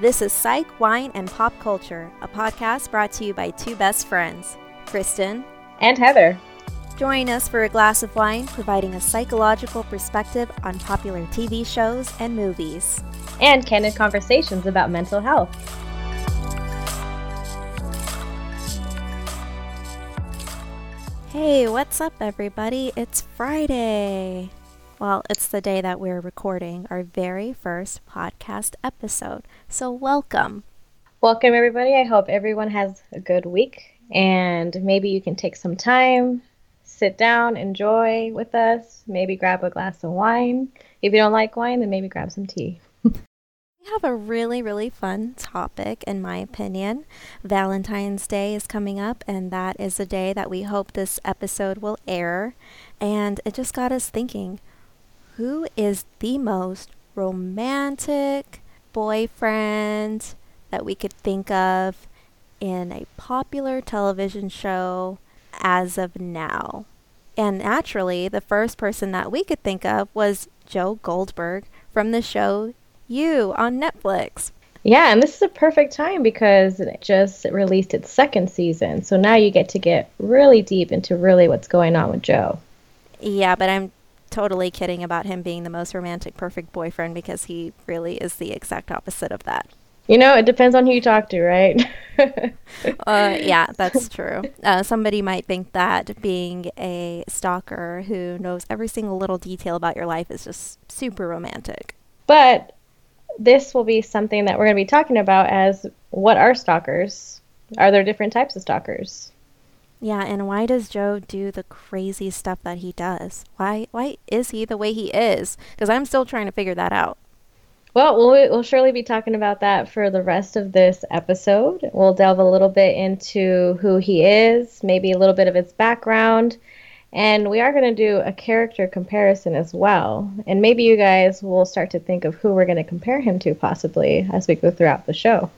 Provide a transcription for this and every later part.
This is Psych, Wine, and Pop Culture, a podcast brought to you by two best friends, Kristen and Heather. Join us for a glass of wine, providing a psychological perspective on popular TV shows and movies, and candid conversations about mental health. Hey, what's up, everybody? It's Friday. Well, it's the day that we're recording our very first podcast episode. So, welcome. Welcome, everybody. I hope everyone has a good week and maybe you can take some time, sit down, enjoy with us, maybe grab a glass of wine. If you don't like wine, then maybe grab some tea. we have a really, really fun topic, in my opinion. Valentine's Day is coming up, and that is the day that we hope this episode will air. And it just got us thinking who is the most romantic boyfriend that we could think of in a popular television show as of now? And naturally, the first person that we could think of was Joe Goldberg from the show You on Netflix. Yeah, and this is a perfect time because it just released its second season. So now you get to get really deep into really what's going on with Joe. Yeah, but I'm totally kidding about him being the most romantic, perfect boyfriend because he really is the exact opposite of that. You know, it depends on who you talk to, right? uh, yeah, that's true. Uh, somebody might think that being a stalker who knows every single little detail about your life is just super romantic. But this will be something that we're going to be talking about as what are stalkers? Are there different types of stalkers? Yeah, and why does Joe do the crazy stuff that he does? Why why is he the way he is? Because I'm still trying to figure that out. Well, well, we'll surely be talking about that for the rest of this episode. We'll delve a little bit into who he is, maybe a little bit of his background, and we are going to do a character comparison as well. And maybe you guys will start to think of who we're going to compare him to possibly as we go throughout the show.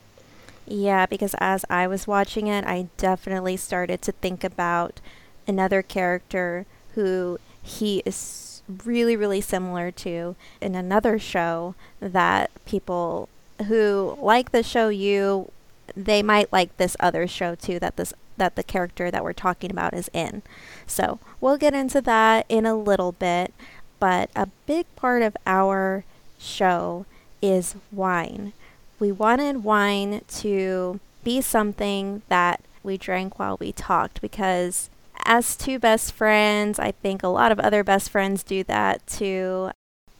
Yeah, because as I was watching it, I definitely started to think about another character who he is really, really similar to in another show that people who like the show you they might like this other show too that this that the character that we're talking about is in. So, we'll get into that in a little bit, but a big part of our show is wine we wanted wine to be something that we drank while we talked because as two best friends, I think a lot of other best friends do that too.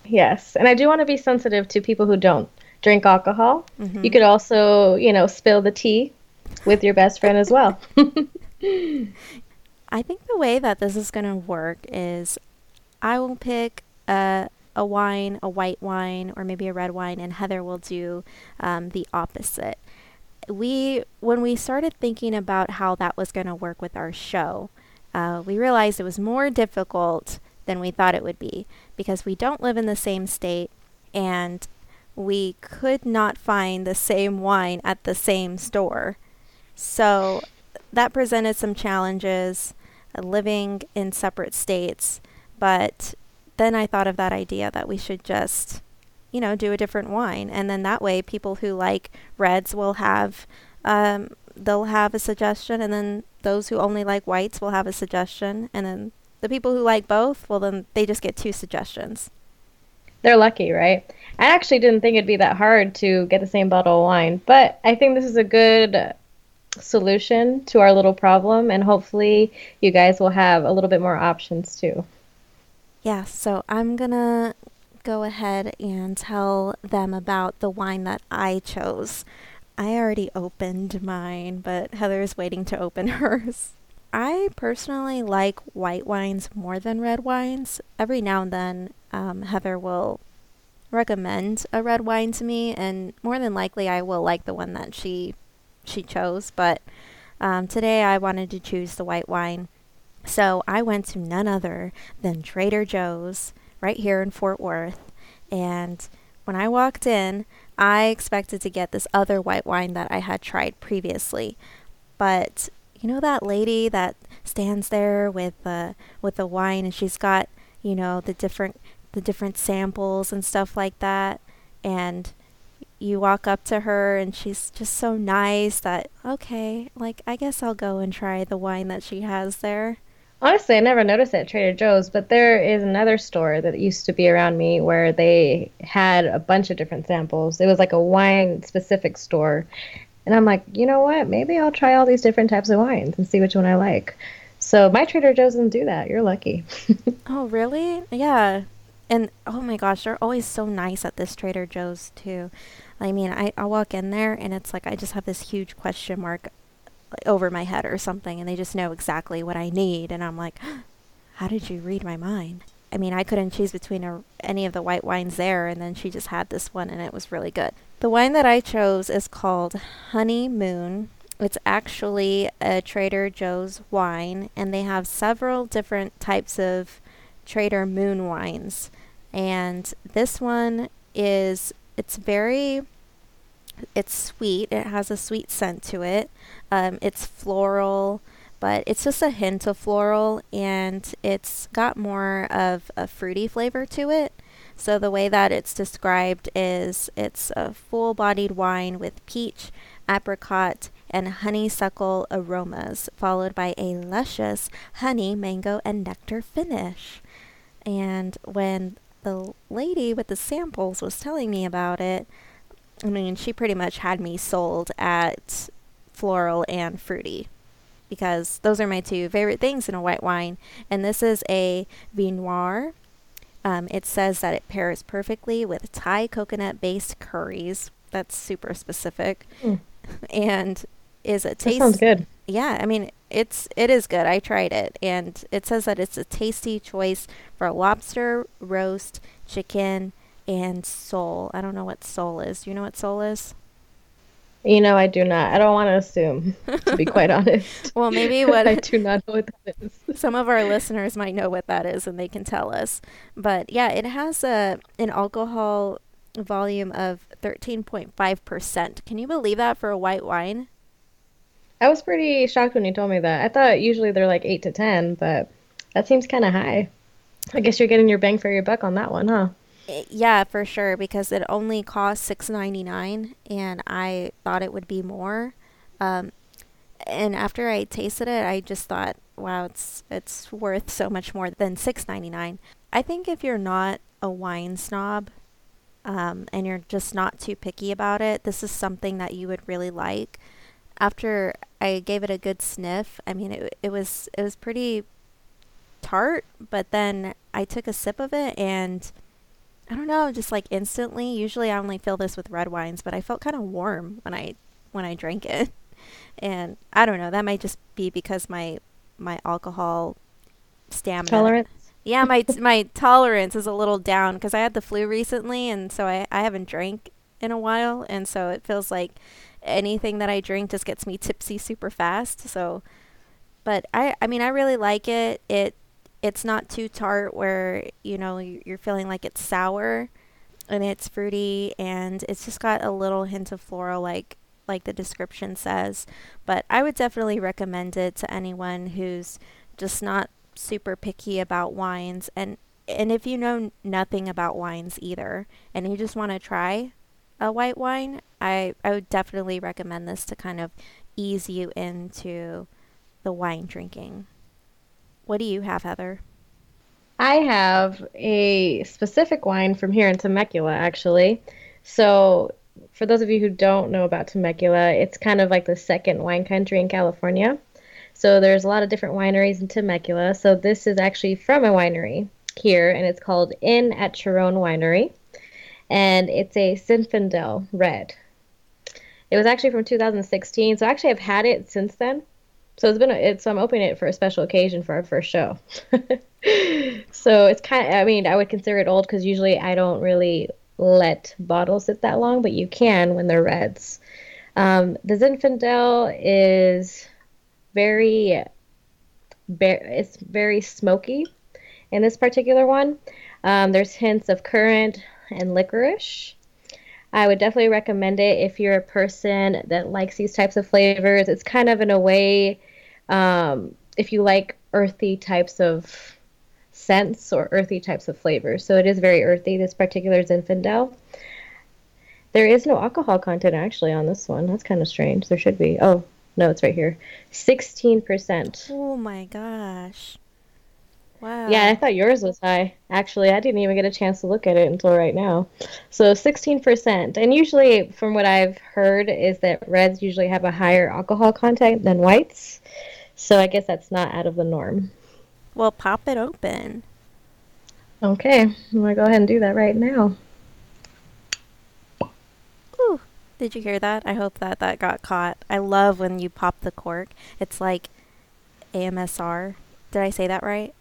Yes, and I do want to be sensitive to people who don't drink alcohol. Mm-hmm. You could also, you know, spill the tea with your best friend as well. I think the way that this is going to work is I will pick a a wine, a white wine, or maybe a red wine, and Heather will do um, the opposite. We, when we started thinking about how that was going to work with our show, uh, we realized it was more difficult than we thought it would be because we don't live in the same state and we could not find the same wine at the same store. So that presented some challenges uh, living in separate states, but then I thought of that idea that we should just, you know, do a different wine. And then that way, people who like reds will have, um, they'll have a suggestion. And then those who only like whites will have a suggestion. And then the people who like both, well, then they just get two suggestions. They're lucky, right? I actually didn't think it'd be that hard to get the same bottle of wine, but I think this is a good solution to our little problem, and hopefully, you guys will have a little bit more options too. Yeah, so I'm gonna go ahead and tell them about the wine that I chose. I already opened mine, but Heather's waiting to open hers. I personally like white wines more than red wines. Every now and then, um, Heather will recommend a red wine to me, and more than likely, I will like the one that she she chose. But um, today, I wanted to choose the white wine so I went to none other than Trader Joe's right here in Fort Worth. And when I walked in, I expected to get this other white wine that I had tried previously. But you know that lady that stands there with the with the wine and she's got, you know, the different the different samples and stuff like that and you walk up to her and she's just so nice that okay, like I guess I'll go and try the wine that she has there. Honestly, I never noticed it at Trader Joe's, but there is another store that used to be around me where they had a bunch of different samples. It was like a wine specific store. And I'm like, you know what? Maybe I'll try all these different types of wines and see which one I like. So my Trader Joe's doesn't do that. You're lucky. oh, really? Yeah. And oh my gosh, they're always so nice at this Trader Joe's too. I mean, I, I walk in there and it's like I just have this huge question mark over my head or something and they just know exactly what I need and I'm like, how did you read my mind? I mean, I couldn't choose between a, any of the white wines there and then she just had this one and it was really good. The wine that I chose is called Honey Moon. It's actually a Trader Joe's wine and they have several different types of Trader Moon wines. And this one is it's very it's sweet. It has a sweet scent to it. Um, it's floral, but it's just a hint of floral, and it's got more of a fruity flavor to it. So the way that it's described is it's a full-bodied wine with peach, apricot, and honeysuckle aromas, followed by a luscious honey, mango, and nectar finish. And when the lady with the samples was telling me about it, I mean, she pretty much had me sold at floral and fruity because those are my two favorite things in a white wine. And this is a Viognier. Um, it says that it pairs perfectly with Thai coconut based curries. That's super specific. Mm. And is a taste. sounds good. Yeah, I mean, it's it is good. I tried it, and it says that it's a tasty choice for lobster, roast, chicken, and sole. I don't know what sole is. Do you know what sole is? You know, I do not. I don't want to assume, to be quite honest. well, maybe what I do not know what that is. some of our listeners might know what that is, and they can tell us. But yeah, it has a an alcohol volume of thirteen point five percent. Can you believe that for a white wine? I was pretty shocked when you told me that. I thought usually they're like eight to ten, but that seems kind of high. I guess you're getting your bang for your buck on that one, huh? Yeah, for sure, because it only cost six ninety nine, and I thought it would be more. Um, and after I tasted it, I just thought, wow, it's it's worth so much more than six ninety nine. I think if you're not a wine snob, um, and you're just not too picky about it, this is something that you would really like. After I gave it a good sniff, I mean, it it was it was pretty tart, but then I took a sip of it and I don't know, just like instantly. Usually I only feel this with red wines, but I felt kind of warm when I when I drank it. And I don't know, that might just be because my my alcohol stamina tolerance. Yeah, my my tolerance is a little down because I had the flu recently, and so I I haven't drank in a while, and so it feels like anything that I drink just gets me tipsy super fast. So, but I I mean I really like it. It it's not too tart where you know you're feeling like it's sour and it's fruity and it's just got a little hint of floral like like the description says. But i would definitely recommend it to anyone who's just not super picky about wines. And and if you know nothing about wines either and you just want to try a white wine i i would definitely recommend this to kind of ease you into the wine drinking what do you have, Heather? I have a specific wine from here in Temecula, actually. So, for those of you who don't know about Temecula, it's kind of like the second wine country in California. So, there's a lot of different wineries in Temecula. So, this is actually from a winery here, and it's called Inn at Churon Winery. And it's a Zinfandel red. It was actually from 2016. So, actually, I've had it since then. So it's been a, it's I'm opening it for a special occasion for our first show. so it's kind of I mean I would consider it old because usually I don't really let bottles sit that long, but you can when they're reds. Um, the Zinfandel is very, it's very smoky in this particular one. Um, there's hints of currant and licorice. I would definitely recommend it if you're a person that likes these types of flavors. It's kind of in a way, um, if you like earthy types of scents or earthy types of flavors. So it is very earthy, this particular is Zinfandel. There is no alcohol content actually on this one. That's kind of strange. There should be. Oh, no, it's right here. 16%. Oh my gosh. Wow. Yeah, I thought yours was high. Actually, I didn't even get a chance to look at it until right now. So 16%. And usually, from what I've heard, is that reds usually have a higher alcohol content than whites. So I guess that's not out of the norm. Well, pop it open. Okay, I'm going to go ahead and do that right now. Ooh, did you hear that? I hope that that got caught. I love when you pop the cork. It's like AMSR. Did I say that right?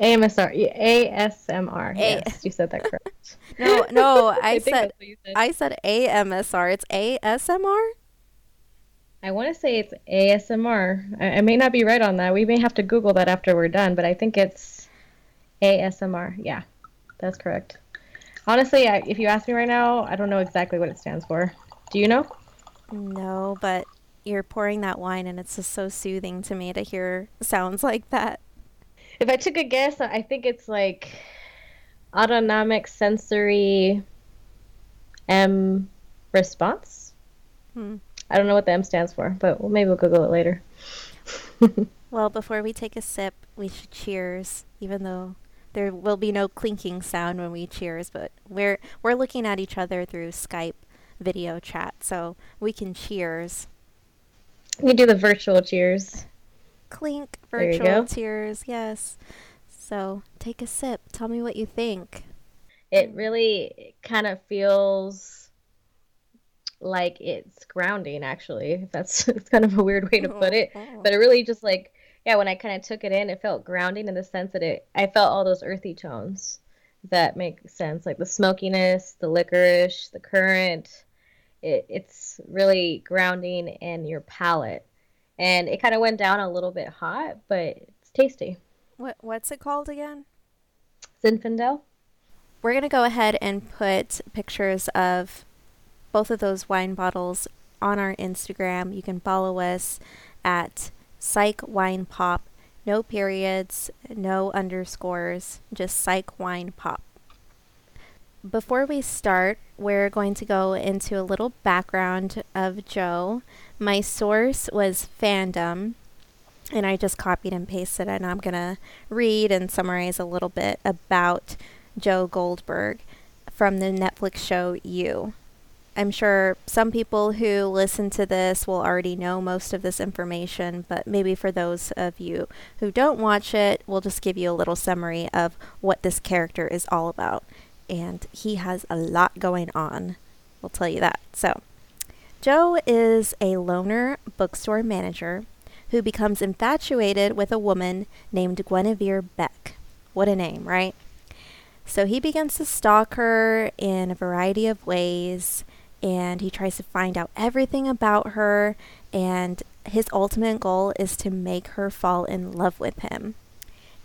AMSR, ASMR. A- yes, you said that correct. no, no, I, I said, said I said AMSR. It's ASMR. I want to say it's ASMR. I, I, may not be right on that. We may have to Google that after we're done, but I think it's ASMR. Yeah, that's correct. Honestly, I, if you ask me right now, I don't know exactly what it stands for. Do you know? No, but you're pouring that wine, and it's just so soothing to me to hear sounds like that. If I took a guess, I think it's like autonomic sensory M response. Hmm. I don't know what the M stands for, but maybe we'll Google it later. well, before we take a sip, we should cheers, even though there will be no clinking sound when we cheers, but we're we're looking at each other through Skype video chat, so we can cheers. We do the virtual cheers. Clink virtual cheers, yes. So take a sip. Tell me what you think. It really kind of feels like it's grounding actually that's it's kind of a weird way to oh, put it. oh. but it really just like yeah when i kind of took it in it felt grounding in the sense that it i felt all those earthy tones that make sense like the smokiness the licorice the currant it, it's really grounding in your palate. And it kind of went down a little bit hot but it's tasty. What what's it called again? Zinfandel? We're going to go ahead and put pictures of both of those wine bottles on our Instagram. You can follow us at Psych Wine Pop. No periods, no underscores, just Psych Wine Pop. Before we start, we're going to go into a little background of Joe. My source was fandom, and I just copied and pasted and I'm going to read and summarize a little bit about Joe Goldberg from the Netflix show You. I'm sure some people who listen to this will already know most of this information, but maybe for those of you who don't watch it, we'll just give you a little summary of what this character is all about. And he has a lot going on. We'll tell you that. So, Joe is a loner bookstore manager who becomes infatuated with a woman named Guinevere Beck. What a name, right? So he begins to stalk her in a variety of ways and he tries to find out everything about her and his ultimate goal is to make her fall in love with him.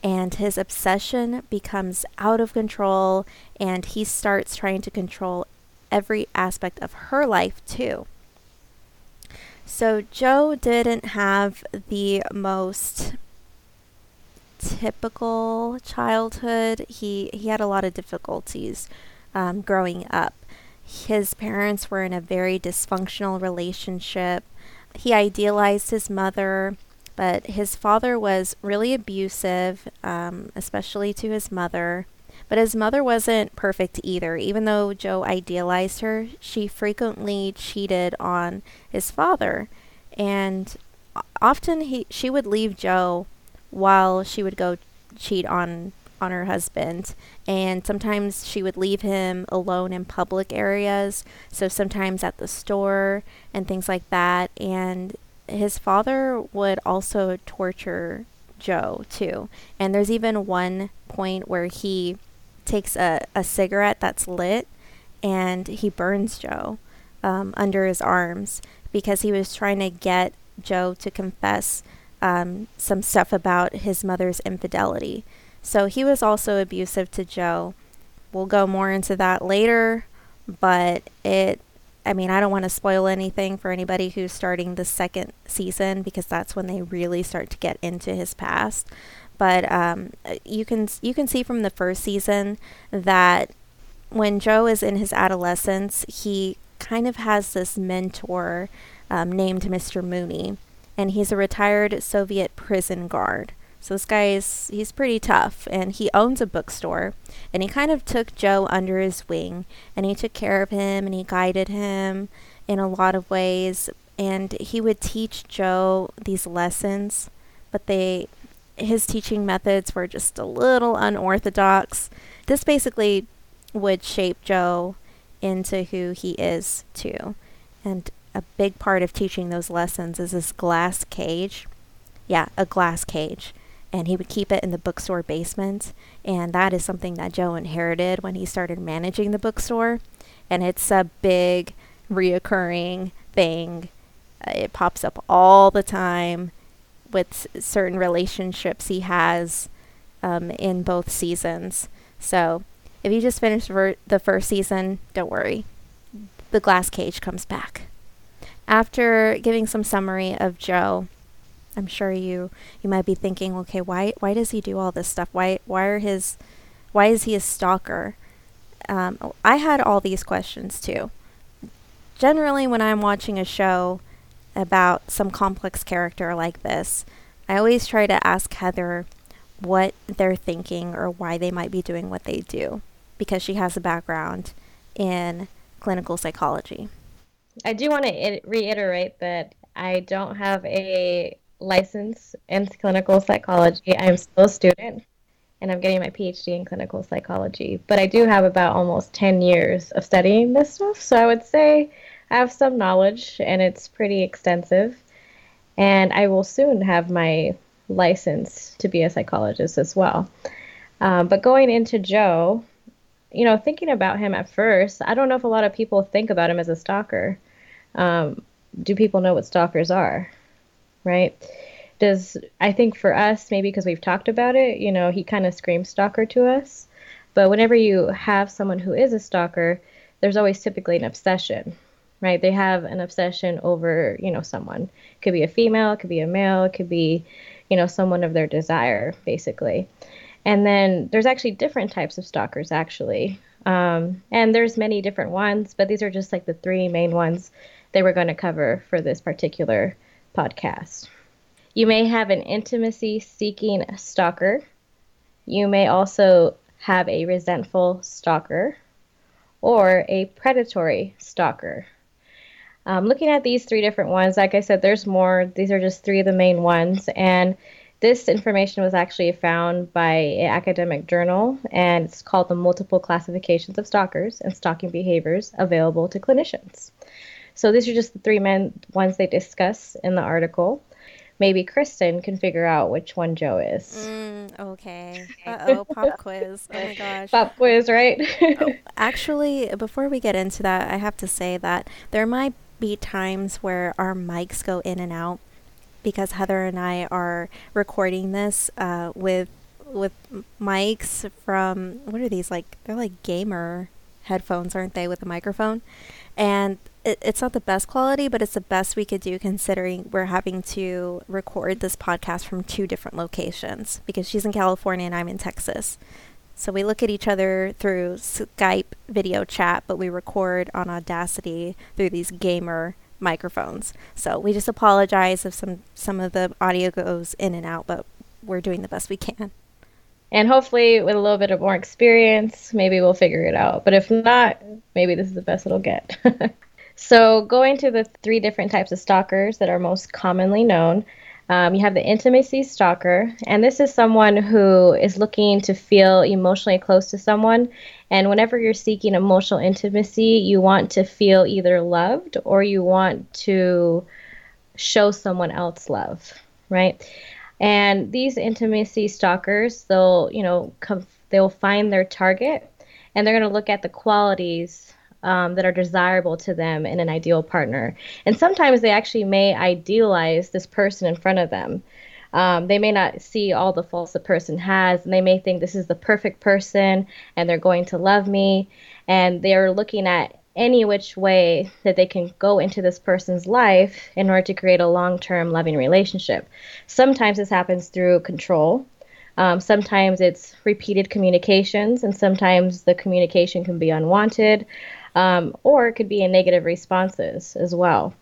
And his obsession becomes out of control and he starts trying to control every aspect of her life too. So Joe didn't have the most typical childhood. He he had a lot of difficulties um, growing up. His parents were in a very dysfunctional relationship. He idealized his mother, but his father was really abusive, um, especially to his mother. But his mother wasn't perfect either. Even though Joe idealized her, she frequently cheated on his father. And often he, she would leave Joe while she would go cheat on on her husband. And sometimes she would leave him alone in public areas. So sometimes at the store and things like that. And his father would also torture Joe too. And there's even one point where he takes a, a cigarette that's lit and he burns Joe um, under his arms because he was trying to get Joe to confess um, some stuff about his mother's infidelity. So he was also abusive to Joe. We'll go more into that later, but it I mean, I don't want to spoil anything for anybody who's starting the second season because that's when they really start to get into his past. But um, you can you can see from the first season that when Joe is in his adolescence, he kind of has this mentor um, named Mr. Mooney, and he's a retired Soviet prison guard. So this guy is he's pretty tough, and he owns a bookstore, and he kind of took Joe under his wing, and he took care of him, and he guided him in a lot of ways, and he would teach Joe these lessons, but they his teaching methods were just a little unorthodox. This basically would shape Joe into who he is too. And a big part of teaching those lessons is this glass cage. Yeah, a glass cage. And he would keep it in the bookstore basement. And that is something that Joe inherited when he started managing the bookstore. And it's a big, reoccurring thing. Uh, it pops up all the time with certain relationships he has um, in both seasons. So if you just finished ver- the first season, don't worry. The glass cage comes back. After giving some summary of Joe, I'm sure you you might be thinking, okay, why why does he do all this stuff? Why why are his why is he a stalker? Um, I had all these questions too. Generally, when I'm watching a show about some complex character like this, I always try to ask Heather what they're thinking or why they might be doing what they do because she has a background in clinical psychology. I do want to reiterate that I don't have a license in clinical psychology. I'm still a student and I'm getting my PhD in clinical psychology. But I do have about almost 10 years of studying this stuff. So I would say I have some knowledge and it's pretty extensive. And I will soon have my license to be a psychologist as well. Um, but going into Joe, you know, thinking about him at first, I don't know if a lot of people think about him as a stalker. Um, do people know what stalkers are? Right? Does I think for us, maybe because we've talked about it, you know, he kind of screams stalker to us. But whenever you have someone who is a stalker, there's always typically an obsession, right? They have an obsession over, you know, someone. It could be a female, it could be a male, it could be, you know, someone of their desire, basically. And then there's actually different types of stalkers, actually. Um, and there's many different ones, but these are just like the three main ones they were going to cover for this particular podcast. You may have an intimacy seeking stalker. You may also have a resentful stalker or a predatory stalker. Um, looking at these three different ones, like I said, there's more. These are just three of the main ones. And this information was actually found by an academic journal, and it's called the Multiple Classifications of Stalkers and Stalking Behaviors Available to Clinicians. So these are just the three men ones they discuss in the article. Maybe Kristen can figure out which one Joe is. Mm, okay. Uh oh, pop quiz. Oh my gosh. Pop quiz, right? oh, actually, before we get into that, I have to say that there might be times where our mics go in and out because Heather and I are recording this uh, with with mics from what are these like? They're like gamer headphones, aren't they, with a microphone? And it, it's not the best quality, but it's the best we could do considering we're having to record this podcast from two different locations because she's in California and I'm in Texas. So we look at each other through Skype video chat, but we record on Audacity through these gamer microphones. So we just apologize if some some of the audio goes in and out, but we're doing the best we can. And hopefully, with a little bit of more experience, maybe we'll figure it out. But if not, maybe this is the best it'll get. so, going to the three different types of stalkers that are most commonly known, um, you have the intimacy stalker, and this is someone who is looking to feel emotionally close to someone. And whenever you're seeking emotional intimacy, you want to feel either loved or you want to show someone else love, right? And these intimacy stalkers, they'll, you know, come, they'll find their target and they're going to look at the qualities um, that are desirable to them in an ideal partner. And sometimes they actually may idealize this person in front of them. Um, they may not see all the faults the person has, and they may think this is the perfect person and they're going to love me. And they're looking at any which way that they can go into this person's life in order to create a long term loving relationship. Sometimes this happens through control. Um, sometimes it's repeated communications, and sometimes the communication can be unwanted, um, or it could be in negative responses as well.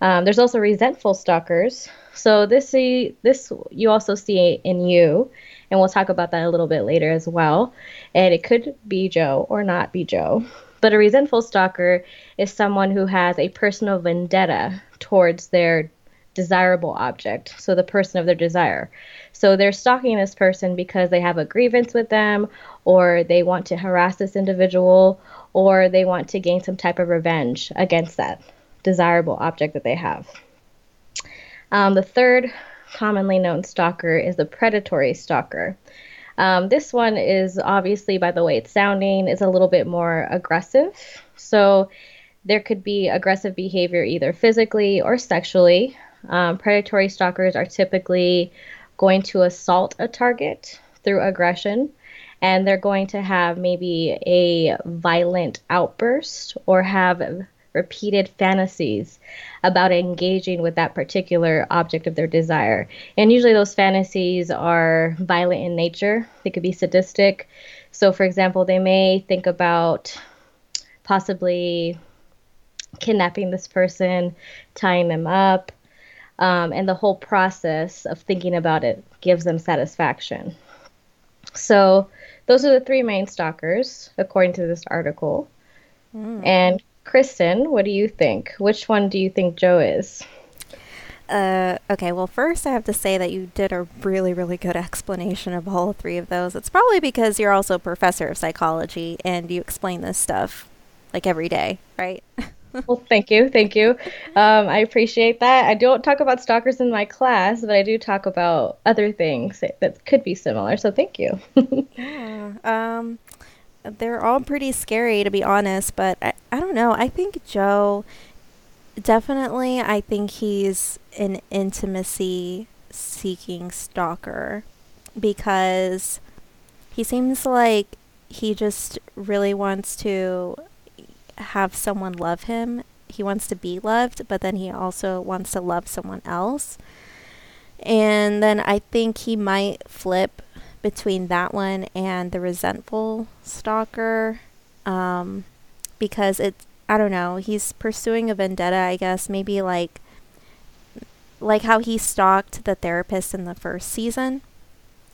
Um, there's also resentful stalkers. So this this you also see in you, and we'll talk about that a little bit later as well. And it could be Joe or not be Joe. But a resentful stalker is someone who has a personal vendetta towards their desirable object, so the person of their desire. So they're stalking this person because they have a grievance with them, or they want to harass this individual, or they want to gain some type of revenge against that desirable object that they have. Um, the third commonly known stalker is the predatory stalker. Um, this one is obviously, by the way it's sounding, is a little bit more aggressive. So there could be aggressive behavior either physically or sexually. Um, predatory stalkers are typically going to assault a target through aggression, and they're going to have maybe a violent outburst or have repeated fantasies about engaging with that particular object of their desire. And usually those fantasies are violent in nature, they could be sadistic. So, for example, they may think about possibly kidnapping this person, tying them up, um, and the whole process of thinking about it gives them satisfaction. So, those are the three main stalkers, according to this article. Mm. And Kristen, what do you think? Which one do you think Joe is? Uh, okay, well, first I have to say that you did a really, really good explanation of all three of those. It's probably because you're also a professor of psychology and you explain this stuff like every day, right? well, thank you, thank you. Um, I appreciate that. I don't talk about stalkers in my class, but I do talk about other things that could be similar. So thank you. yeah. Um, they're all pretty scary to be honest, but I, I don't know. I think Joe definitely I think he's an intimacy seeking stalker because he seems like he just really wants to have someone love him. He wants to be loved, but then he also wants to love someone else. And then I think he might flip between that one and the resentful stalker um, because it's I don't know he's pursuing a vendetta I guess maybe like like how he stalked the therapist in the first season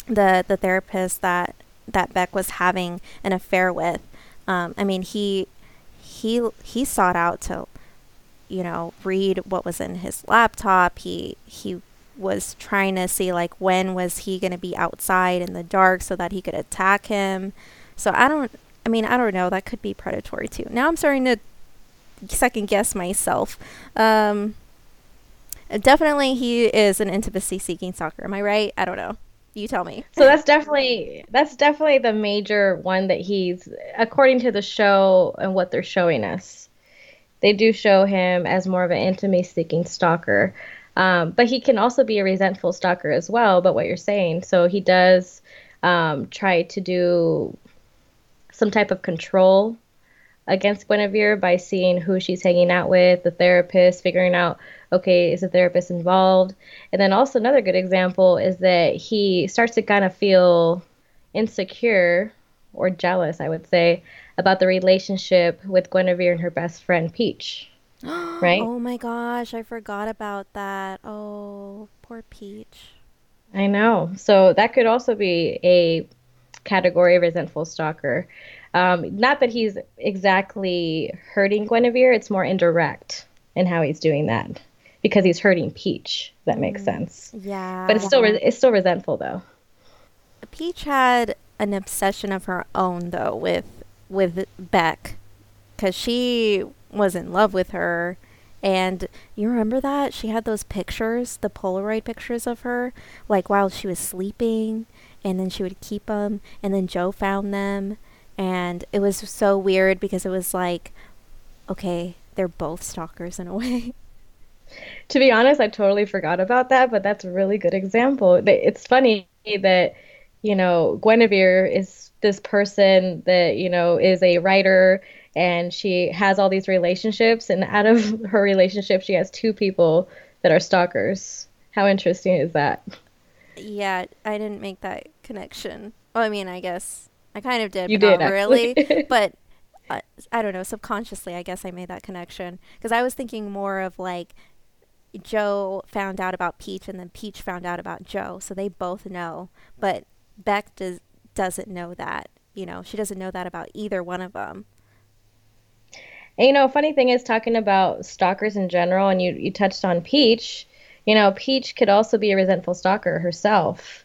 the the therapist that that Beck was having an affair with. Um, I mean he he he sought out to you know read what was in his laptop. He he was trying to see like when was he going to be outside in the dark so that he could attack him. So I don't I mean, I don't know, that could be predatory too. Now I'm starting to second guess myself. Um definitely he is an intimacy seeking stalker. Am I right? I don't know. You tell me. so that's definitely that's definitely the major one that he's according to the show and what they're showing us. They do show him as more of an intimacy seeking stalker. Um, but he can also be a resentful stalker as well, but what you're saying. So he does um, try to do some type of control against Guinevere by seeing who she's hanging out with, the therapist, figuring out, okay, is the therapist involved? And then also another good example is that he starts to kind of feel insecure or jealous, I would say, about the relationship with Guinevere and her best friend Peach. right? Oh my gosh, I forgot about that. Oh, poor Peach. I know. So that could also be a category of resentful stalker. Um, not that he's exactly hurting Guinevere, it's more indirect in how he's doing that because he's hurting Peach. That makes mm, sense. Yeah. But it's still re- it's still resentful though. Peach had an obsession of her own though with with Beck cuz she was in love with her. And you remember that? She had those pictures, the Polaroid pictures of her, like while she was sleeping, and then she would keep them, and then Joe found them. And it was so weird because it was like, okay, they're both stalkers in a way. To be honest, I totally forgot about that, but that's a really good example. It's funny that, you know, Guinevere is this person that, you know, is a writer and she has all these relationships and out of her relationship she has two people that are stalkers how interesting is that yeah i didn't make that connection. Well, I mean, I guess I kind of did. You but did, not really, but uh, I don't know. Subconsciously, I guess I made that connection because I was thinking more of like Joe found out about Peach, and then Peach found out about Joe, so they both know. But Beck does doesn't know that. You know, she doesn't know that about either one of them. And, you know, funny thing is talking about stalkers in general, and you you touched on Peach. You know, Peach could also be a resentful stalker herself,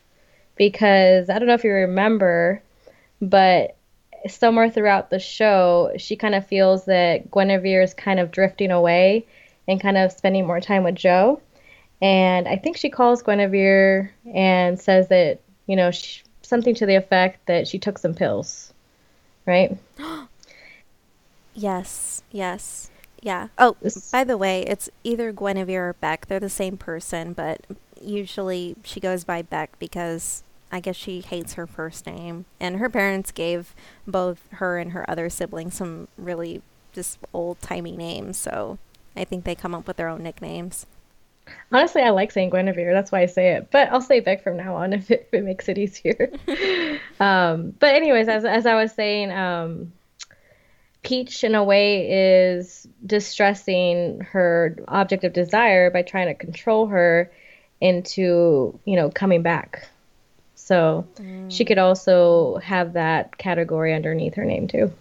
because I don't know if you remember, but somewhere throughout the show, she kind of feels that Guinevere is kind of drifting away and kind of spending more time with Joe. And I think she calls Guinevere and says that you know she, something to the effect that she took some pills, right? Yes, yes, yeah. Oh, This- by the way, it's either Guinevere or Beck. They're the same person, but usually she goes by Beck because I guess she hates her first name. And her parents gave both her and her other siblings some really just old timey names, so I think they come up with their own nicknames. Honestly, I like saying Guinevere. That's why I say it. But I'll say Beck from now on if it, if it makes it easier. um, but anyways, as as I was saying, um, Peach in a way is distressing her object of desire by trying to control her into you know coming back. So mm. she could also have that category underneath her name too.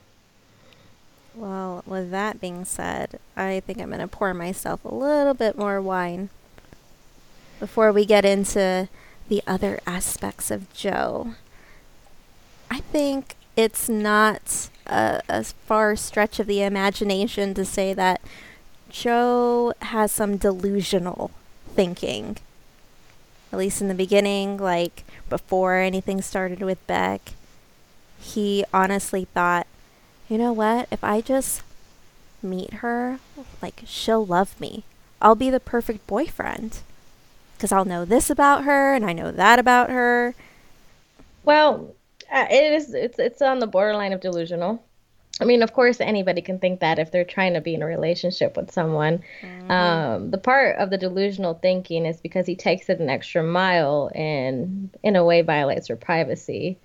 Well, with that being said, I think I'm going to pour myself a little bit more wine before we get into the other aspects of Joe. I think it's not a, a far stretch of the imagination to say that Joe has some delusional thinking. At least in the beginning, like before anything started with Beck, he honestly thought you know what? If I just meet her, like, she'll love me. I'll be the perfect boyfriend. Because I'll know this about her and I know that about her. Well, uh, it is. It's it's on the borderline of delusional. I mean, of course, anybody can think that if they're trying to be in a relationship with someone. Um, the part of the delusional thinking is because he takes it an extra mile and, in a way, violates her privacy.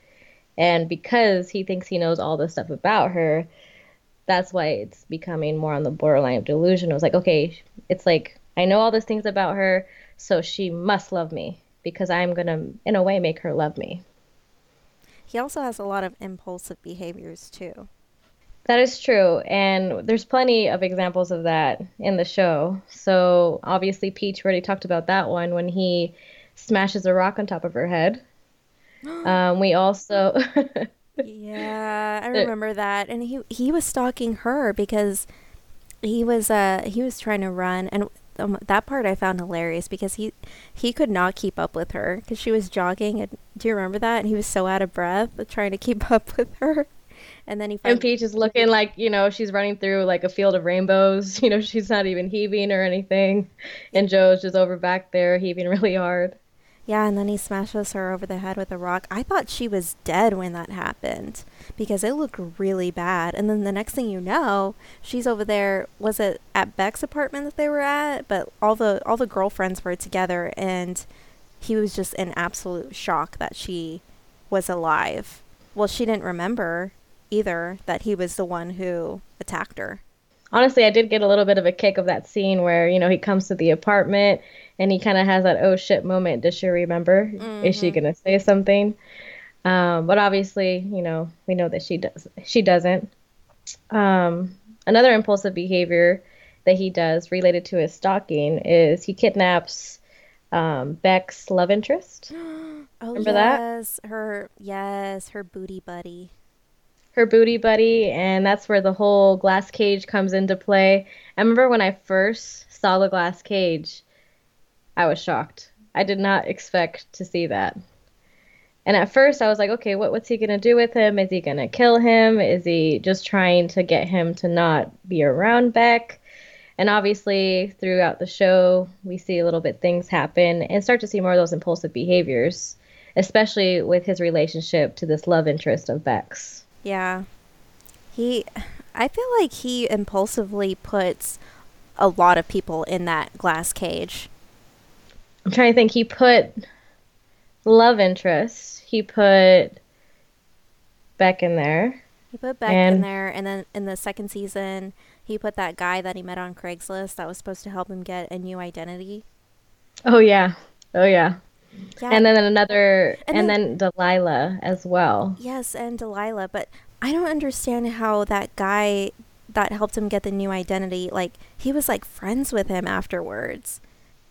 And because he thinks he knows all this stuff about her, that's why it's becoming more on the borderline of delusion. It was like, okay, it's like, I know all these things about her, so she must love me because I'm going to, in a way, make her love me. He also has a lot of impulsive behaviors, too. That is true, and there's plenty of examples of that in the show. So obviously, Peach already talked about that one when he smashes a rock on top of her head. Um, we also, yeah, I remember that. And he he was stalking her because he was uh he was trying to run and um, that part I found hilarious because he he could not keep up with her because she was jogging and do you remember that and he was so out of breath trying to keep up with her and then he and finally, Peach is looking like you know she's running through like a field of rainbows. You know she's not even heaving or anything, and Joe's just over back there heaving really hard. Yeah and then he smashes her over the head with a rock. I thought she was dead when that happened because it looked really bad. And then the next thing you know she's over there was it at Beck's apartment that they were at? But all the all the girlfriends were together and he was just in absolute shock that she was alive. Well she didn't remember either that he was the one who attacked her. Honestly, I did get a little bit of a kick of that scene where, you know, he comes to the apartment and he kind of has that oh shit moment. Does she remember? Is she going to say something? Um, but obviously, you know, we know that she does. She doesn't. Um, another impulsive behavior that he does related to his stalking is he kidnaps um, Beck's love interest, oh Remember that? yes her yes her booty buddy her booty buddy, and that's where the whole glass cage comes into play. I remember when I first saw the glass cage, I was shocked. I did not expect to see that. And at first, I was like, okay, what, what's he going to do with him? Is he going to kill him? Is he just trying to get him to not be around Beck? And obviously, throughout the show, we see a little bit things happen and start to see more of those impulsive behaviors, especially with his relationship to this love interest of Beck's. Yeah. He I feel like he impulsively puts a lot of people in that glass cage. I'm trying to think. He put love interest, he put Beck in there. He put Beck and in there, and then in the second season, he put that guy that he met on Craigslist that was supposed to help him get a new identity. Oh yeah, oh yeah. Yeah. And then another, and, and then, then Delilah as well. Yes, and Delilah. But I don't understand how that guy that helped him get the new identity, like he was like friends with him afterwards.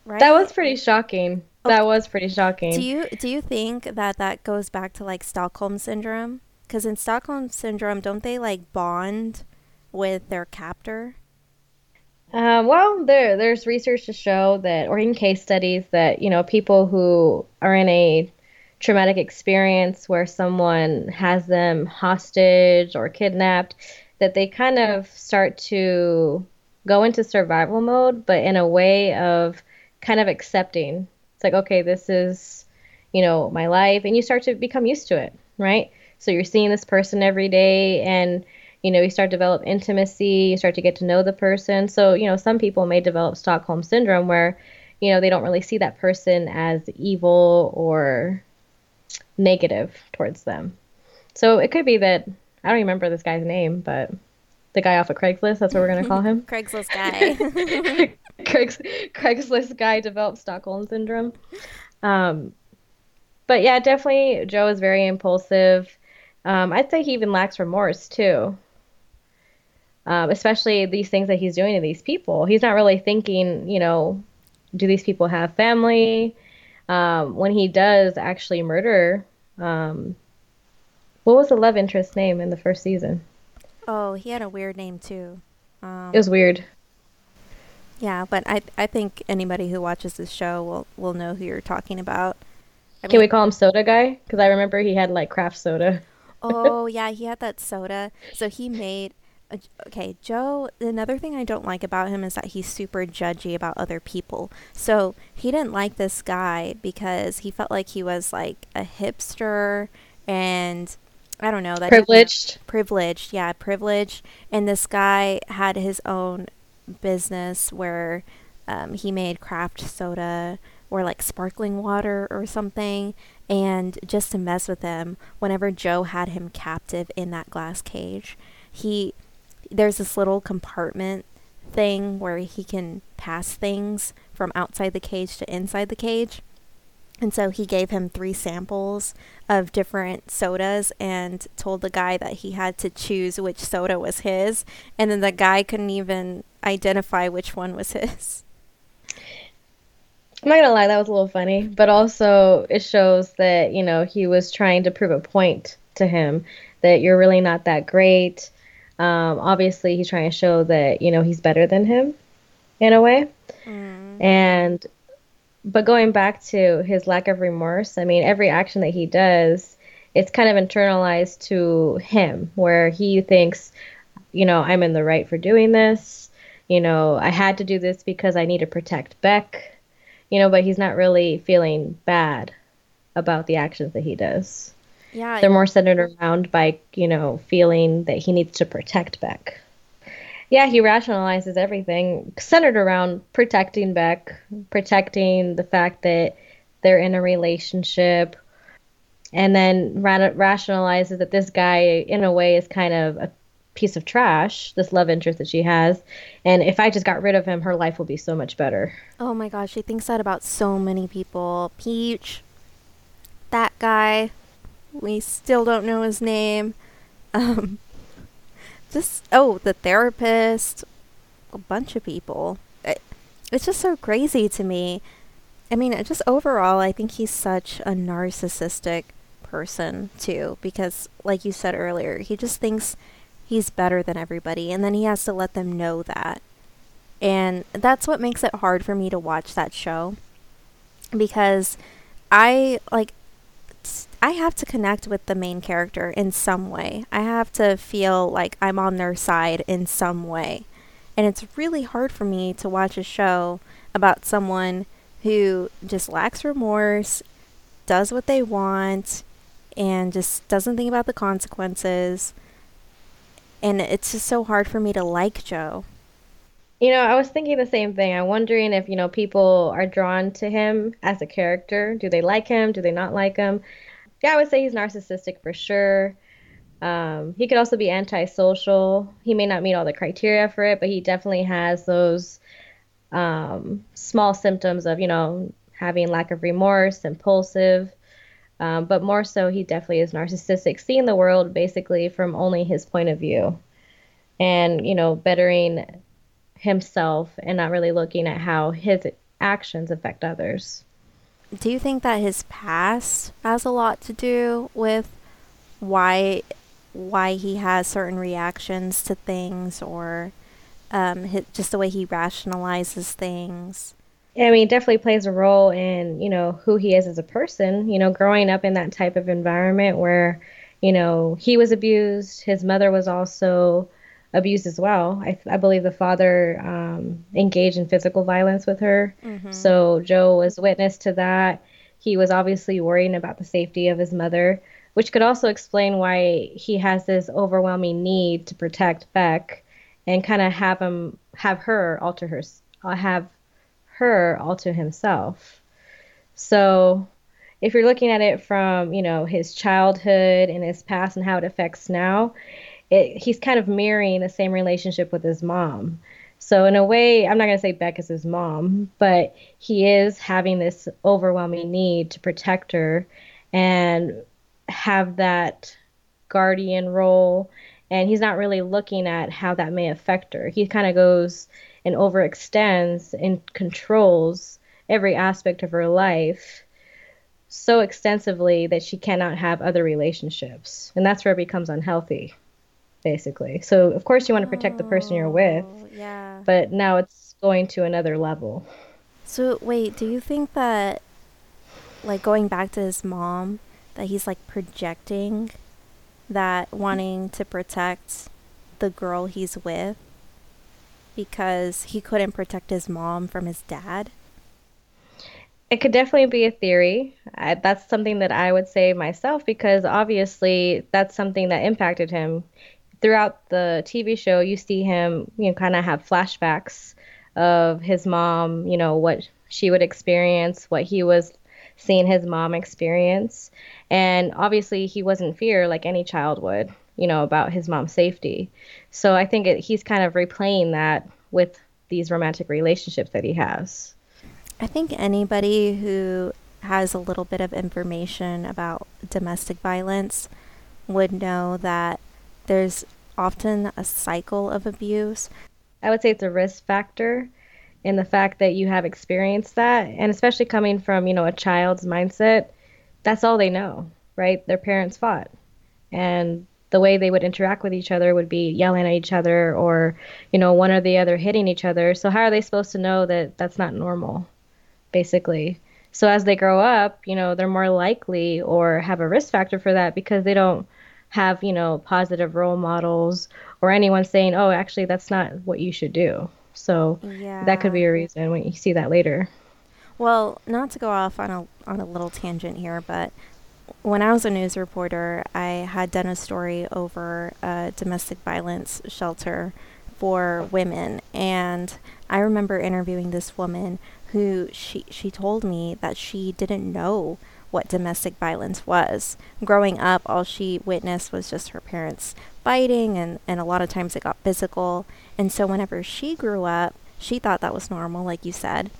Right? That was pretty shocking. That was pretty shocking. Do you do you think that that goes back to like Stockholm syndrome? Because in Stockholm syndrome, don't they like bond with their captor? Um, well, there there's research to show that, or in case studies that you know people who are in a traumatic experience where someone has them hostage or kidnapped, that they kind of start to go into survival mode, but in a way of kind of accepting. It's like, okay, this is, you know, my life, and you start to become used to it, right? So you're seeing this person every day, and you know, you start to develop intimacy, you start to get to know the person. So, you know, some people may develop Stockholm syndrome where, you know, they don't really see that person as evil or negative towards them. So it could be that I don't remember this guy's name, but the guy off of Craigslist, that's what we're gonna call him. Craigslist guy. Craigs, Craigslist guy developed Stockholm syndrome. Um, but yeah, definitely Joe is very impulsive. Um, I'd say he even lacks remorse too um, especially these things that he's doing to these people. He's not really thinking, you know, do these people have family? Um, when he does actually murder, um, what was the love interest name in the first season? Oh, he had a weird name too. Um, it was weird. Yeah, but I I think anybody who watches this show will will know who you're talking about. I Can we call him Soda Guy? Because I remember he had like craft soda. oh yeah, he had that soda. So he made okay, Joe, another thing I don't like about him is that he's super judgy about other people. So he didn't like this guy because he felt like he was like a hipster and I don't know that privileged. Privileged, yeah, privileged. And this guy had his own business where um, he made craft soda or like sparkling water or something. And just to mess with him, whenever Joe had him captive in that glass cage, he there's this little compartment thing where he can pass things from outside the cage to inside the cage. And so he gave him three samples of different sodas and told the guy that he had to choose which soda was his. And then the guy couldn't even identify which one was his. I'm not gonna lie, that was a little funny, but also it shows that, you know, he was trying to prove a point to him that you're really not that great. Um, obviously, he's trying to show that you know he's better than him, in a way. Mm. And but going back to his lack of remorse, I mean, every action that he does, it's kind of internalized to him, where he thinks, you know, I'm in the right for doing this. You know, I had to do this because I need to protect Beck. You know, but he's not really feeling bad about the actions that he does. Yeah. They're more centered around by, you know, feeling that he needs to protect Beck. Yeah, he rationalizes everything centered around protecting Beck, protecting the fact that they're in a relationship, and then ra- rationalizes that this guy, in a way, is kind of a piece of trash, this love interest that she has. And if I just got rid of him, her life will be so much better. Oh my gosh, she thinks that about so many people. Peach, that guy, we still don't know his name. Um, just, oh, the therapist, a bunch of people. It, it's just so crazy to me. I mean, just overall, I think he's such a narcissistic person, too, because, like you said earlier, he just thinks he's better than everybody, and then he has to let them know that. And that's what makes it hard for me to watch that show because I like I have to connect with the main character in some way. I have to feel like I'm on their side in some way. And it's really hard for me to watch a show about someone who just lacks remorse, does what they want, and just doesn't think about the consequences. And it's just so hard for me to like Joe. You know, I was thinking the same thing. I'm wondering if, you know, people are drawn to him as a character. Do they like him? Do they not like him? Yeah, I would say he's narcissistic for sure. Um, he could also be antisocial. He may not meet all the criteria for it, but he definitely has those um, small symptoms of, you know, having lack of remorse, impulsive. Um, but more so, he definitely is narcissistic, seeing the world basically from only his point of view and, you know, bettering himself and not really looking at how his actions affect others. Do you think that his past has a lot to do with why why he has certain reactions to things or um, his, just the way he rationalizes things? I mean, it definitely plays a role in, you know, who he is as a person. You know, growing up in that type of environment where, you know, he was abused, his mother was also abused as well. I, I believe the father um, engaged in physical violence with her. Mm-hmm. So Joe was witness to that. He was obviously worrying about the safety of his mother, which could also explain why he has this overwhelming need to protect Beck and kind of have him have her alter her uh, have her all to himself. So if you're looking at it from, you know, his childhood and his past and how it affects now, it, he's kind of mirroring the same relationship with his mom. So in a way, I'm not going to say Beck is his mom, but he is having this overwhelming need to protect her and have that guardian role and he's not really looking at how that may affect her. He kind of goes and overextends and controls every aspect of her life so extensively that she cannot have other relationships. And that's where it becomes unhealthy basically. So of course you want to protect the person you're with. Oh, yeah. But now it's going to another level. So wait, do you think that like going back to his mom that he's like projecting that wanting to protect the girl he's with because he couldn't protect his mom from his dad? It could definitely be a theory. I, that's something that I would say myself because obviously that's something that impacted him throughout the TV show, you see him, you know, kind of have flashbacks of his mom, you know, what she would experience, what he was seeing his mom experience. And obviously, he was in fear like any child would, you know, about his mom's safety. So I think it, he's kind of replaying that with these romantic relationships that he has. I think anybody who has a little bit of information about domestic violence would know that there's often a cycle of abuse. I would say it's a risk factor in the fact that you have experienced that and especially coming from, you know, a child's mindset, that's all they know, right? Their parents fought. And the way they would interact with each other would be yelling at each other or, you know, one or the other hitting each other. So how are they supposed to know that that's not normal, basically? So as they grow up, you know, they're more likely or have a risk factor for that because they don't have, you know, positive role models or anyone saying, oh, actually, that's not what you should do. So yeah. that could be a reason when you see that later. Well, not to go off on a on a little tangent here, but when I was a news reporter, I had done a story over a domestic violence shelter for women, and I remember interviewing this woman who she she told me that she didn't know what domestic violence was. Growing up, all she witnessed was just her parents fighting, and, and a lot of times it got physical. And so, whenever she grew up, she thought that was normal, like you said.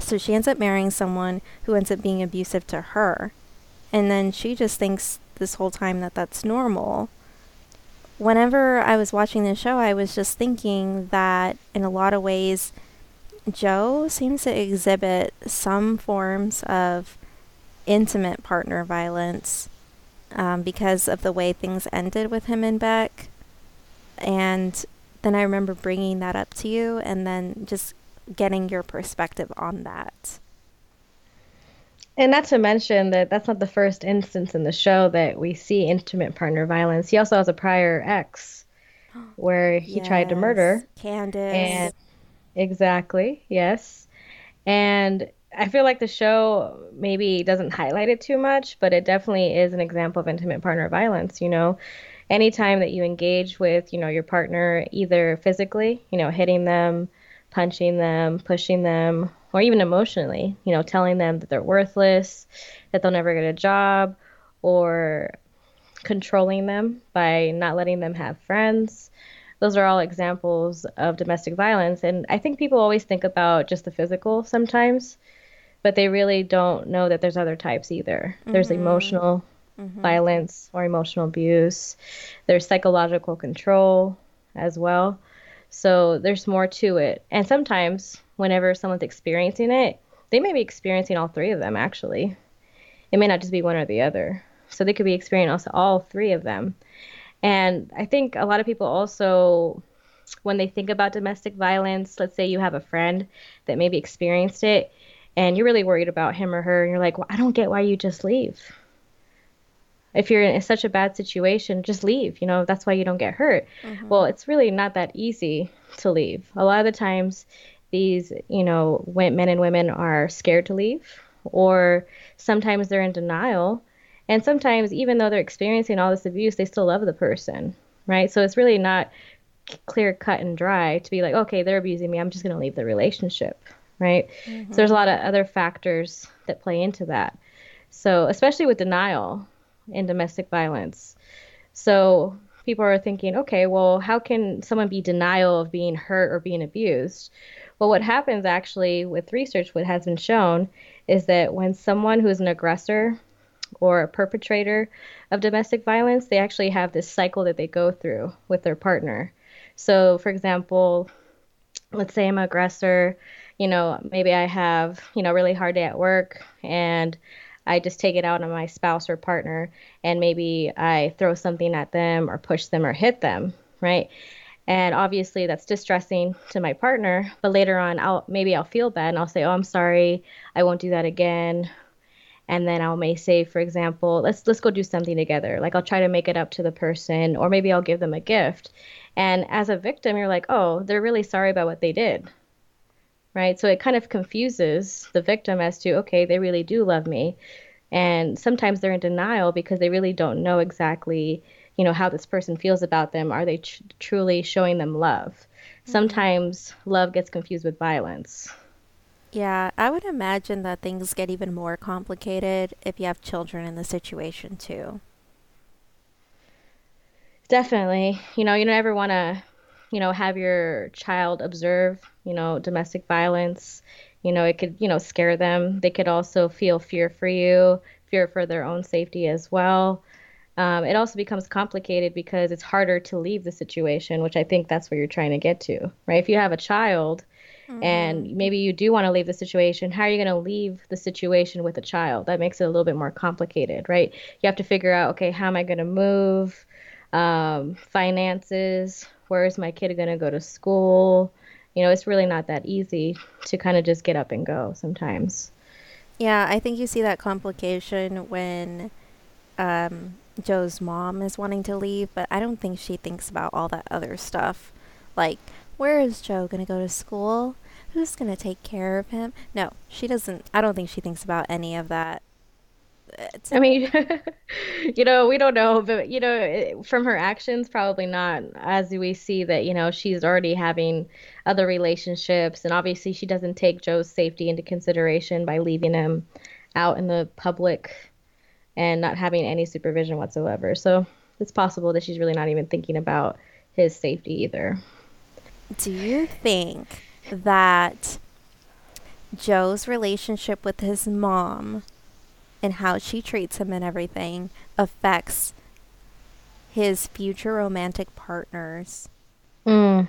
So, she ends up marrying someone who ends up being abusive to her. And then she just thinks this whole time that that's normal. Whenever I was watching the show, I was just thinking that in a lot of ways, Joe seems to exhibit some forms of intimate partner violence um, because of the way things ended with him and Beck. And then I remember bringing that up to you and then just getting your perspective on that. And not to mention that that's not the first instance in the show that we see intimate partner violence. He also has a prior ex where he yes, tried to murder Candace. And exactly, yes. And I feel like the show maybe doesn't highlight it too much, but it definitely is an example of intimate partner violence. You know, anytime that you engage with, you know, your partner either physically, you know, hitting them, punching them, pushing them, or even emotionally, you know, telling them that they're worthless, that they'll never get a job, or controlling them by not letting them have friends. Those are all examples of domestic violence. And I think people always think about just the physical sometimes, but they really don't know that there's other types either. Mm-hmm. There's emotional mm-hmm. violence or emotional abuse, there's psychological control as well. So there's more to it. And sometimes, whenever someone's experiencing it, they may be experiencing all three of them actually. It may not just be one or the other. So they could be experiencing all three of them. And I think a lot of people also, when they think about domestic violence, let's say you have a friend that maybe experienced it and you're really worried about him or her, and you're like, well, I don't get why you just leave. If you're in such a bad situation, just leave. You know, that's why you don't get hurt. Mm-hmm. Well, it's really not that easy to leave. A lot of the times, these, you know, men and women are scared to leave, or sometimes they're in denial and sometimes, even though they're experiencing all this abuse, they still love the person, right? So it's really not clear cut and dry to be like, okay, they're abusing me. I'm just going to leave the relationship, right? Mm-hmm. So there's a lot of other factors that play into that. So, especially with denial in domestic violence. So, people are thinking, okay, well, how can someone be denial of being hurt or being abused? Well, what happens actually with research, what has been shown, is that when someone who is an aggressor or a perpetrator of domestic violence, they actually have this cycle that they go through with their partner. So, for example, let's say I'm an aggressor, you know, maybe I have, you know, really hard day at work and I just take it out on my spouse or partner and maybe I throw something at them or push them or hit them, right? And obviously that's distressing to my partner, but later on I'll maybe I'll feel bad and I'll say, "Oh, I'm sorry. I won't do that again." and then I'll may say, for example, let's let's go do something together. Like I'll try to make it up to the person, or maybe I'll give them a gift. And as a victim, you're like, oh, they're really sorry about what they did, right? So it kind of confuses the victim as to, okay, they really do love me, and sometimes they're in denial because they really don't know exactly, you know, how this person feels about them. Are they tr- truly showing them love? Mm-hmm. Sometimes love gets confused with violence. Yeah, I would imagine that things get even more complicated if you have children in the situation too. Definitely. You know, you don't ever want to, you know, have your child observe, you know, domestic violence. You know, it could, you know, scare them. They could also feel fear for you, fear for their own safety as well. Um, it also becomes complicated because it's harder to leave the situation, which I think that's where you're trying to get to, right? If you have a child, Mm-hmm. And maybe you do want to leave the situation. How are you going to leave the situation with a child? That makes it a little bit more complicated, right? You have to figure out, okay, how am I going to move? Um, finances. Where is my kid going to go to school? You know, it's really not that easy to kind of just get up and go sometimes. Yeah, I think you see that complication when um, Joe's mom is wanting to leave, but I don't think she thinks about all that other stuff. Like, where is Joe going to go to school? Who's going to take care of him? No, she doesn't. I don't think she thinks about any of that. It's, I mean, you know, we don't know, but you know, from her actions, probably not. As we see that, you know, she's already having other relationships, and obviously, she doesn't take Joe's safety into consideration by leaving him out in the public and not having any supervision whatsoever. So it's possible that she's really not even thinking about his safety either. Do you think that Joe's relationship with his mom and how she treats him and everything affects his future romantic partners? Mm.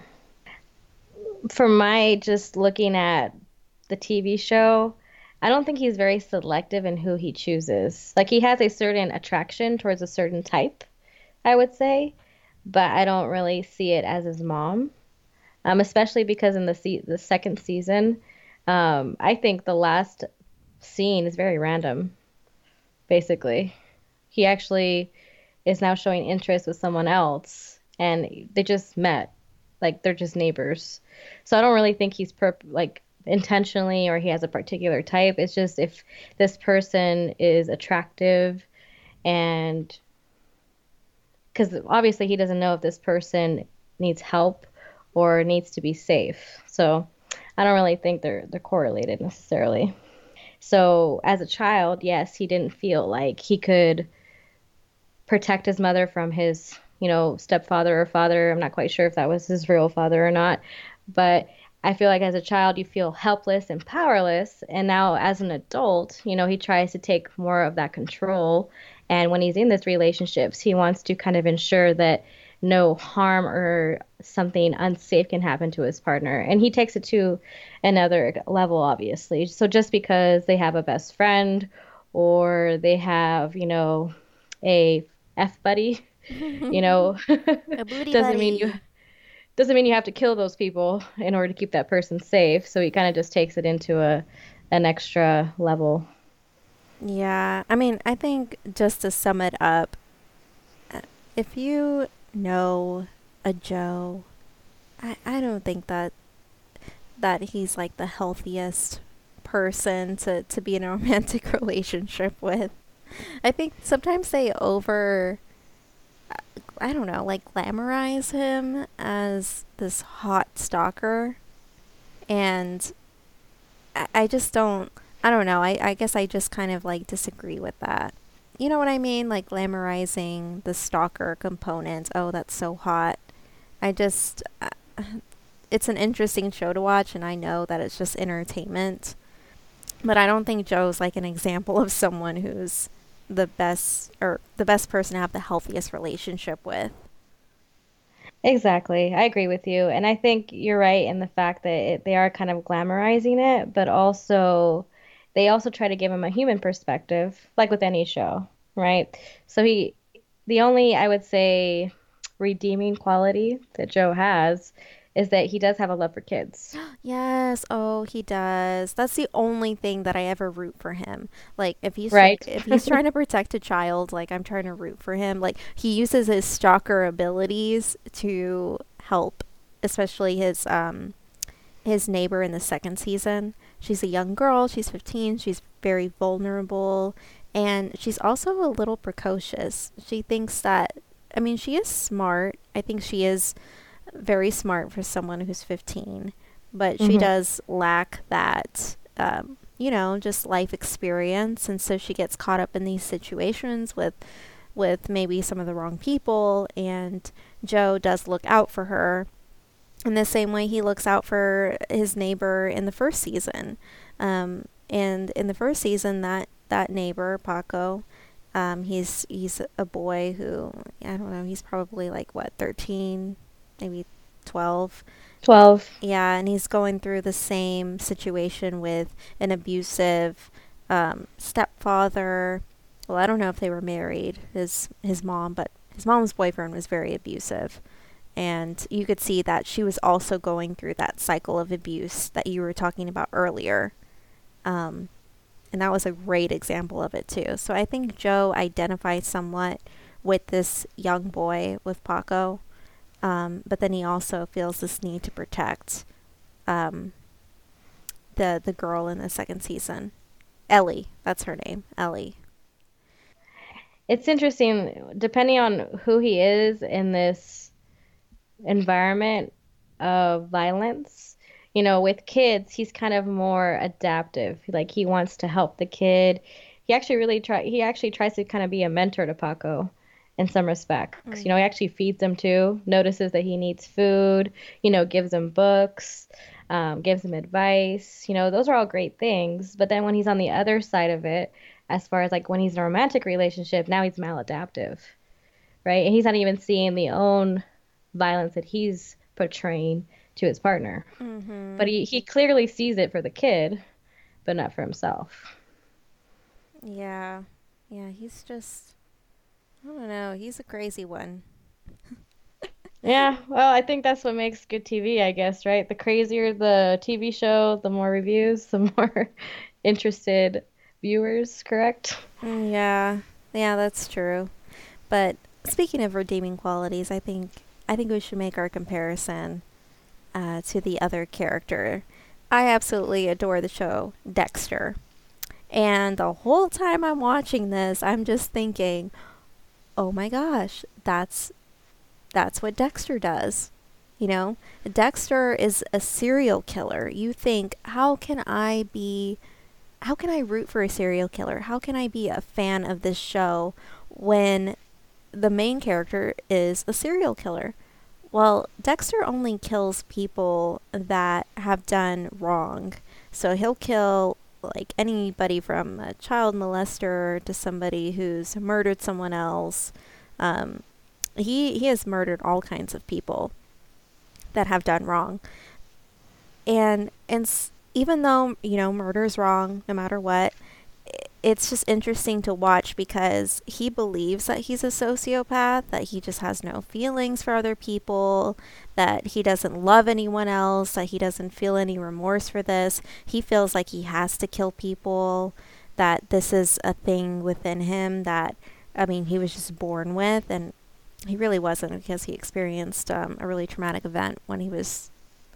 From my just looking at the TV show, I don't think he's very selective in who he chooses. Like he has a certain attraction towards a certain type, I would say, but I don't really see it as his mom um, especially because in the se- the second season, um, I think the last scene is very random. Basically, he actually is now showing interest with someone else, and they just met, like they're just neighbors. So I don't really think he's perp- like intentionally or he has a particular type. It's just if this person is attractive and because obviously he doesn't know if this person needs help or needs to be safe. So I don't really think they're they're correlated necessarily. So as a child, yes, he didn't feel like he could protect his mother from his, you know, stepfather or father. I'm not quite sure if that was his real father or not, but I feel like as a child you feel helpless and powerless, and now as an adult, you know, he tries to take more of that control. And when he's in these relationships, he wants to kind of ensure that no harm or something unsafe can happen to his partner. And he takes it to another level, obviously. So just because they have a best friend or they have, you know, a F buddy, you know, doesn't buddy. mean you doesn't mean you have to kill those people in order to keep that person safe. So he kind of just takes it into a an extra level. Yeah, I mean, I think just to sum it up, if you know a Joe, I I don't think that that he's like the healthiest person to to be in a romantic relationship with. I think sometimes they over uh, I don't know, like glamorize him as this hot stalker. And I, I just don't, I don't know. I, I guess I just kind of like disagree with that. You know what I mean? Like glamorizing the stalker component. Oh, that's so hot. I just, uh, it's an interesting show to watch, and I know that it's just entertainment. But I don't think Joe's like an example of someone who's the best or the best person to have the healthiest relationship with. Exactly. I agree with you. And I think you're right in the fact that it, they are kind of glamorizing it, but also they also try to give him a human perspective, like with any show, right? So he, the only, I would say, redeeming quality that Joe has is that he does have a love for kids. Yes, oh, he does. That's the only thing that I ever root for him. Like if he's right. if he's trying to protect a child, like I'm trying to root for him. Like he uses his stalker abilities to help, especially his um his neighbor in the second season. She's a young girl, she's 15, she's very vulnerable, and she's also a little precocious. She thinks that I mean, she is smart. I think she is very smart for someone who's 15, but mm-hmm. she does lack that, um, you know, just life experience, and so she gets caught up in these situations with, with maybe some of the wrong people, and Joe does look out for her in the same way he looks out for his neighbor in the first season. Um, and in the first season, that that neighbor Paco, um, he's he's a boy who I don't know. He's probably like what thirteen, maybe 12. 12. Yeah, and he's going through the same situation with an abusive um, stepfather. Well, I don't know if they were married, his his mom, but his mom's boyfriend was very abusive. And you could see that she was also going through that cycle of abuse that you were talking about earlier. Um, and that was a great example of it, too. So I think Joe identifies somewhat with this young boy, with Paco. Um, but then he also feels this need to protect um, the the girl in the second season, Ellie. That's her name, Ellie. It's interesting, depending on who he is in this environment of violence. You know, with kids, he's kind of more adaptive. Like he wants to help the kid. He actually really try. He actually tries to kind of be a mentor to Paco in some respects. Mm. You know, he actually feeds him too, notices that he needs food, you know, gives him books, um, gives him advice. You know, those are all great things. But then when he's on the other side of it, as far as like when he's in a romantic relationship, now he's maladaptive, right? And he's not even seeing the own violence that he's portraying to his partner. Mm-hmm. But he, he clearly sees it for the kid, but not for himself. Yeah. Yeah, he's just I don't know. He's a crazy one. yeah, well, I think that's what makes good TV, I guess, right? The crazier the TV show, the more reviews, the more interested viewers, correct? Mm, yeah. Yeah, that's true. But speaking of redeeming qualities, I think I think we should make our comparison uh, to the other character. I absolutely adore the show Dexter. And the whole time I'm watching this, I'm just thinking, oh my gosh, that's that's what Dexter does. You know, Dexter is a serial killer. You think, how can I be how can I root for a serial killer? How can I be a fan of this show when the main character is a serial killer? Well, Dexter only kills people that have done wrong. So he'll kill like anybody from a child molester to somebody who's murdered someone else. Um, he he has murdered all kinds of people that have done wrong. And and even though, you know, murder is wrong no matter what, it's just interesting to watch because he believes that he's a sociopath, that he just has no feelings for other people, that he doesn't love anyone else, that he doesn't feel any remorse for this. He feels like he has to kill people, that this is a thing within him that, I mean, he was just born with. And he really wasn't because he experienced um, a really traumatic event when he was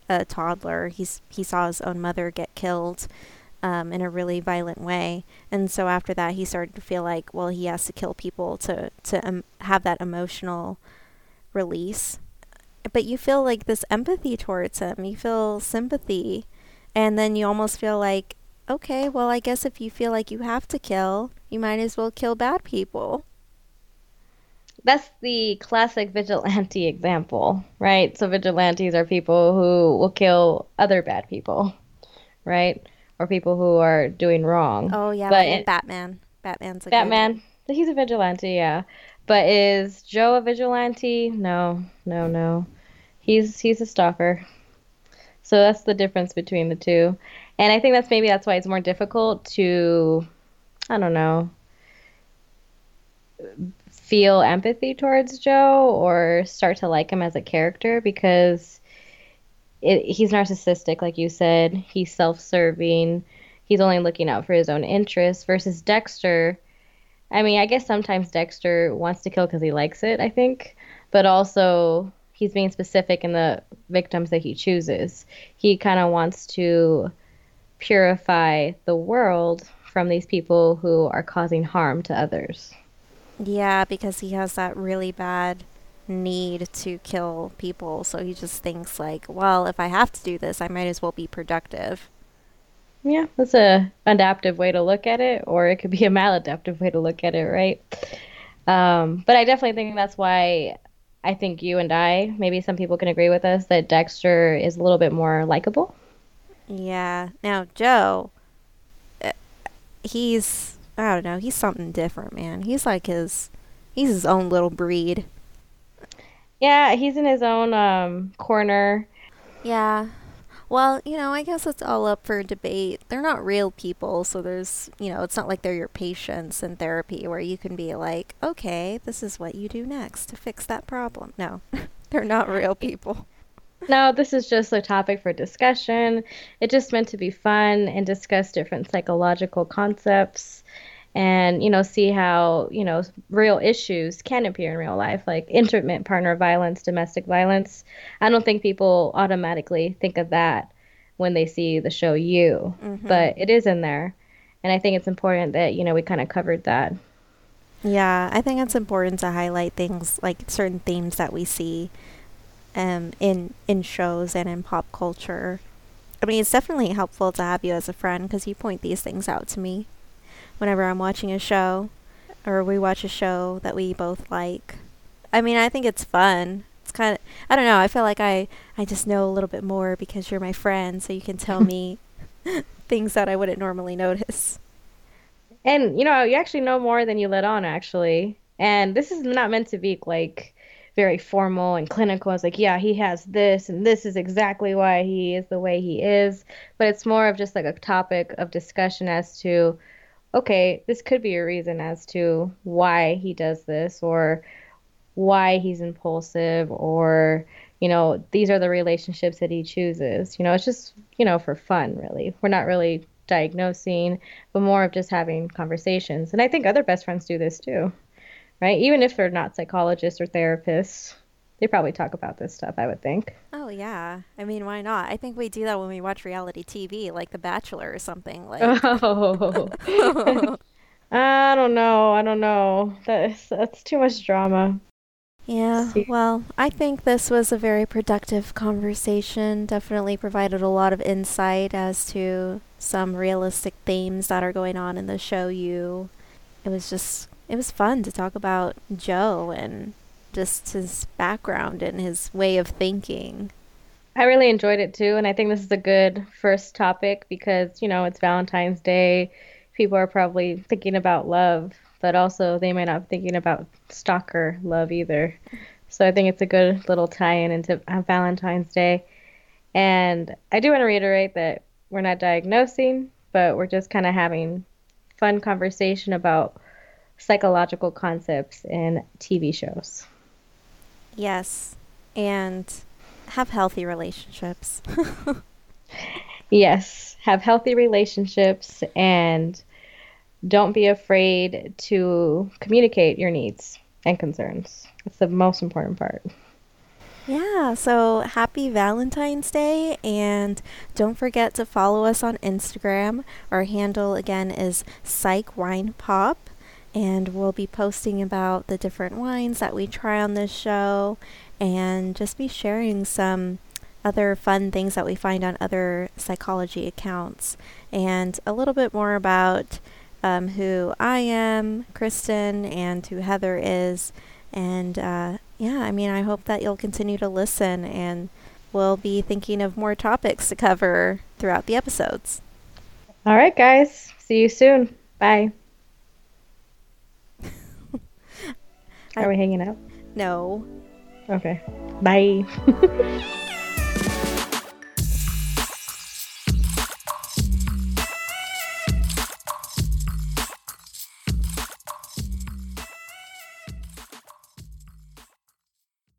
a toddler. He's, he saw his own mother get killed um, in a really violent way. And so after that, he started to feel like, well, he has to kill people to to um, have that emotional release. But you feel like this empathy towards him. You feel sympathy, and then you almost feel like, okay, well, I guess if you feel like you have to kill, you might as well kill bad people. That's the classic vigilante example, right? So vigilantes are people who will kill other bad people, right? Or people who are doing wrong. Oh yeah, but it, Batman. Batman's a Batman. Good. He's a vigilante, yeah. But is Joe a vigilante? No, no, no. He's he's a stalker. So that's the difference between the two. And I think that's maybe that's why it's more difficult to I don't know feel empathy towards Joe or start to like him as a character because it, he's narcissistic, like you said. He's self-serving. He's only looking out for his own interests. Versus Dexter, I mean, I guess sometimes Dexter wants to kill because he likes it. I think, but also he's being specific in the victims that he chooses. He kind of wants to purify the world from these people who are causing harm to others. Yeah, because he has that really bad need to kill people. So he just thinks like, well, if I have to do this, I might as well be productive. Yeah, that's a adaptive way to look at it, or it could be a maladaptive way to look at it, right? Um, but I definitely think that's why I think you and I, maybe some people can agree with us, that Dexter is a little bit more likable. Yeah. Now, Joe, uh, he's, I don't know, he's something different, man. He's like his, he's his own little breed. Yeah, he's in his own um, corner. Yeah. Well, you know, I guess it's all up for debate. They're not real people, so there's, you know, it's not like they're your patients in therapy where you can be like, okay, this is what you do next to fix that problem. No, they're not real people. No, this is just a topic for discussion. It just meant to be fun and discuss different psychological concepts and you know see how you know real issues can appear in real life like intimate partner violence domestic violence. I don't think people automatically think of that when they see the show you mm-hmm. but it is in there. And i think it's important that you know we kind of covered that. Yeah i think it's important to highlight things like certain themes that we see um, in in shows and in pop culture. I mean it's definitely helpful to have you as a friend because you point these things out to me whenever I'm watching a show or we watch a show that we both like. I mean, I think it's fun. It's kind of I don't know, I feel like I I just know a little bit more because you're my friend, so you can tell me things that I wouldn't normally notice. And you know, you actually know more than you let on actually. And this is not meant to be like very formal and clinical. It's like, yeah, he has this, and this is exactly why he is the way he is. But it's more of just like a topic of discussion as to okay, this could be a reason as to why he does this or why he's impulsive or you know these are the relationships that he chooses. You know it's just you know for fun really. We're not really diagnosing but more of just having conversations. And i think other best friends do this too right? Even if they're not psychologists or therapists they probably talk about this stuff, I would think. Oh yeah. I mean, why not? I think we do that when we watch reality TV, like The Bachelor or something. Like Oh. I don't don't know. I don't know. That's that's too much drama. Yeah, well, I think this was a very productive conversation. Definitely provided a lot of insight as to some realistic themes that are going on in the show you. It was just it was fun to talk about Joe and just his background and his way of thinking. I really enjoyed it too, and I think this is a good first topic because, you know, it's Valentine's Day. People are probably thinking about love, but also they might not be thinking about stalker love either. So I think it's a good little tie in into uh, Valentine's Day. And I do want to reiterate that we're not diagnosing, but we're just kind of having fun conversation about psychological concepts in TV shows. Yes. And have healthy relationships. yes, have healthy relationships and don't be afraid to communicate your needs and concerns. It's the most important part. Yeah, so happy Valentine's Day and don't forget to follow us on Instagram. Our handle again is Psych Wine Pop and we'll be posting about the different wines that we try on this show and just be sharing some other fun things that we find on other psychology accounts and a little bit more about um, who I am, Kristen, and who Heather is. And uh, yeah, I mean, I hope that you'll continue to listen and we'll be thinking of more topics to cover throughout the episodes. All right, guys. See you soon. Bye. Are we hanging out? No. Okay. Bye.